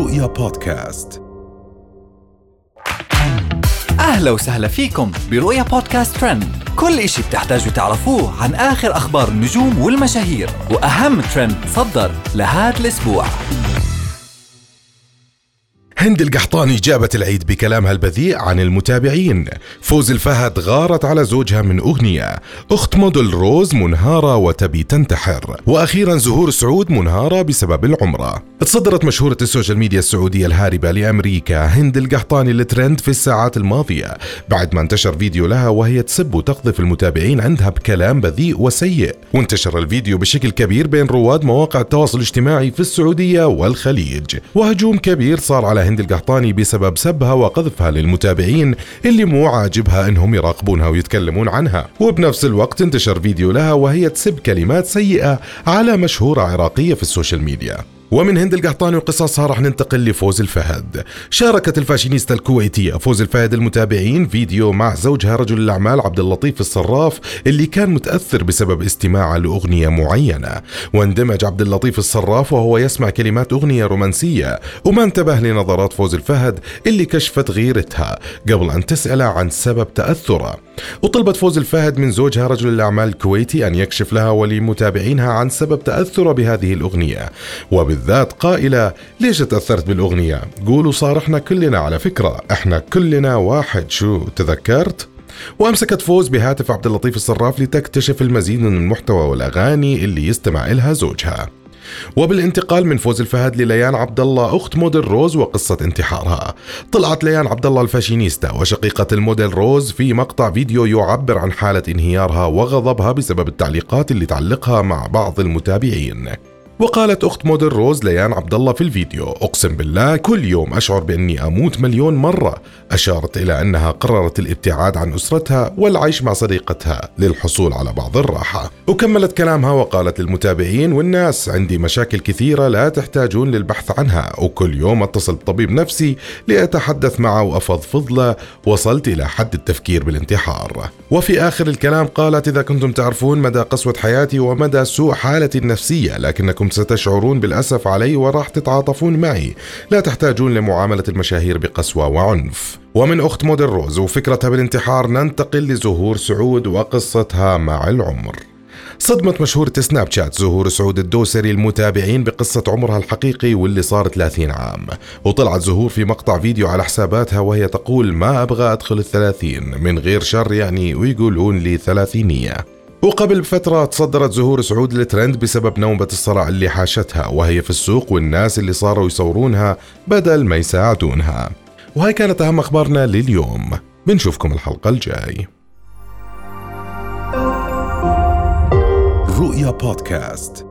رؤيا بودكاست. أهلا وسهلا فيكم برؤيا بودكاست ترند. كل إشي بتحتاجوا تعرفوه عن آخر أخبار النجوم والمشاهير وأهم ترند صدر لهذا الأسبوع. هند القحطاني جابت العيد بكلامها البذيء عن المتابعين. فوز الفهد غارت على زوجها من أغنية. أخت موديل روز منهارة وتبي تنتحر. وأخيرا زهور سعود منهارة بسبب العمرة. تصدرت مشهورة ال social media السعودية الهاربة لأمريكا هند القحطاني الترند في الساعات الماضية. بعد ما انتشر فيديو لها وهي تسب وتقذف المتابعين عندها بكلام بذيء وسيء. وانتشر الفيديو بشكل كبير بين رواد مواقع التواصل الاجتماعي في السعودية والخليج. وهجوم كبير صار على هند القحطاني بسبب سبها وقذفها للمتابعين اللي مو عاجبها إنهم يراقبونها ويتكلمون عنها. وبنفس الوقت انتشر فيديو لها وهي تسب كلمات سيئة على مشهورة عراقية في ال social media. ومن هند القحطاني وقصصها راح ننتقل لفوز الفهد. شاركت الفاشينيستا الكويتية فوز الفهد المتابعين فيديو مع زوجها رجل الأعمال عبد اللطيف الصراف اللي كان متأثر بسبب استماعه لأغنية معينة. واندمج عبد اللطيف الصراف وهو يسمع كلمات أغنية رومانسية وما انتبه لنظرات فوز الفهد اللي كشفت غيرتها قبل أن تسأله عن سبب تأثره. وطلبت فوز الفهد من زوجها رجل الأعمال الكويتي أن يكشف لها ولمتابعينها عن سبب تأثره بهذه الأغنية. وبالذات قائلة ليش تأثرت بالأغنية قولوا صارحنا كلنا على فكرة إحنا كلنا واحد شو تذكرت وأمسكت فوز بهاتف عبد اللطيف الصراف لتكتشف المزيد من المحتوى والأغاني اللي يستمع لها زوجها. وبالانتقال من فوز الفهد لليان عبد الله أخت موديل روز وقصة انتحارها. طلعت ليان عبد الله الفاشينيستا وشقيقة الموديل روز في مقطع فيديو يعبر عن حالة انهيارها وغضبها بسبب التعليقات اللي تعلقها مع بعض المتابعين. وقالت أخت موديل روز ليان عبد الله في الفيديو أقسم بالله كل يوم أشعر بأني أموت مليون مرة. أشارت إلى أنها قررت الابتعاد عن أسرتها والعيش مع صديقتها للحصول على بعض الراحة. وكملت كلامها وقالت للمتابعين والناس عندي مشاكل كثيرة لا تحتاجون للبحث عنها وكل يوم أتصل بطبيب نفسي لأتحدث معه وأفضفض له وصلت إلى حد التفكير بالانتحار. وفي آخر الكلام قالت إذا كنتم تعرفون مدى قسوة حياتي ومدى سوء حالتي النفسية لكنكم ستشعرون بالأسف علي وراح تتعاطفون معي. لا تحتاجون لمعاملة المشاهير بقسوة وعنف. ومن أخت موديل روز وفكرتها بالانتحار ننتقل لزهور سعود وقصتها مع العمر. صدمت مشهورة سناب شات زهور سعود الدوسري المتابعين بقصة عمرها الحقيقي واللي صار 30 عام. وطلعت زهور في مقطع فيديو على حساباتها وهي تقول ما أبغى أدخل الثلاثين من غير شر يعني ويقولون لي ثلاثينية. وقبل فترة تصدرت زهور سعود الترند بسبب نوبة الصرع اللي حاشتها وهي في السوق والناس اللي صاروا يصورونها بدل ما يساعدونها. وهي كانت أهم أخبارنا لليوم. بنشوفكم الحلقة الجاي. رؤيا بودكاست.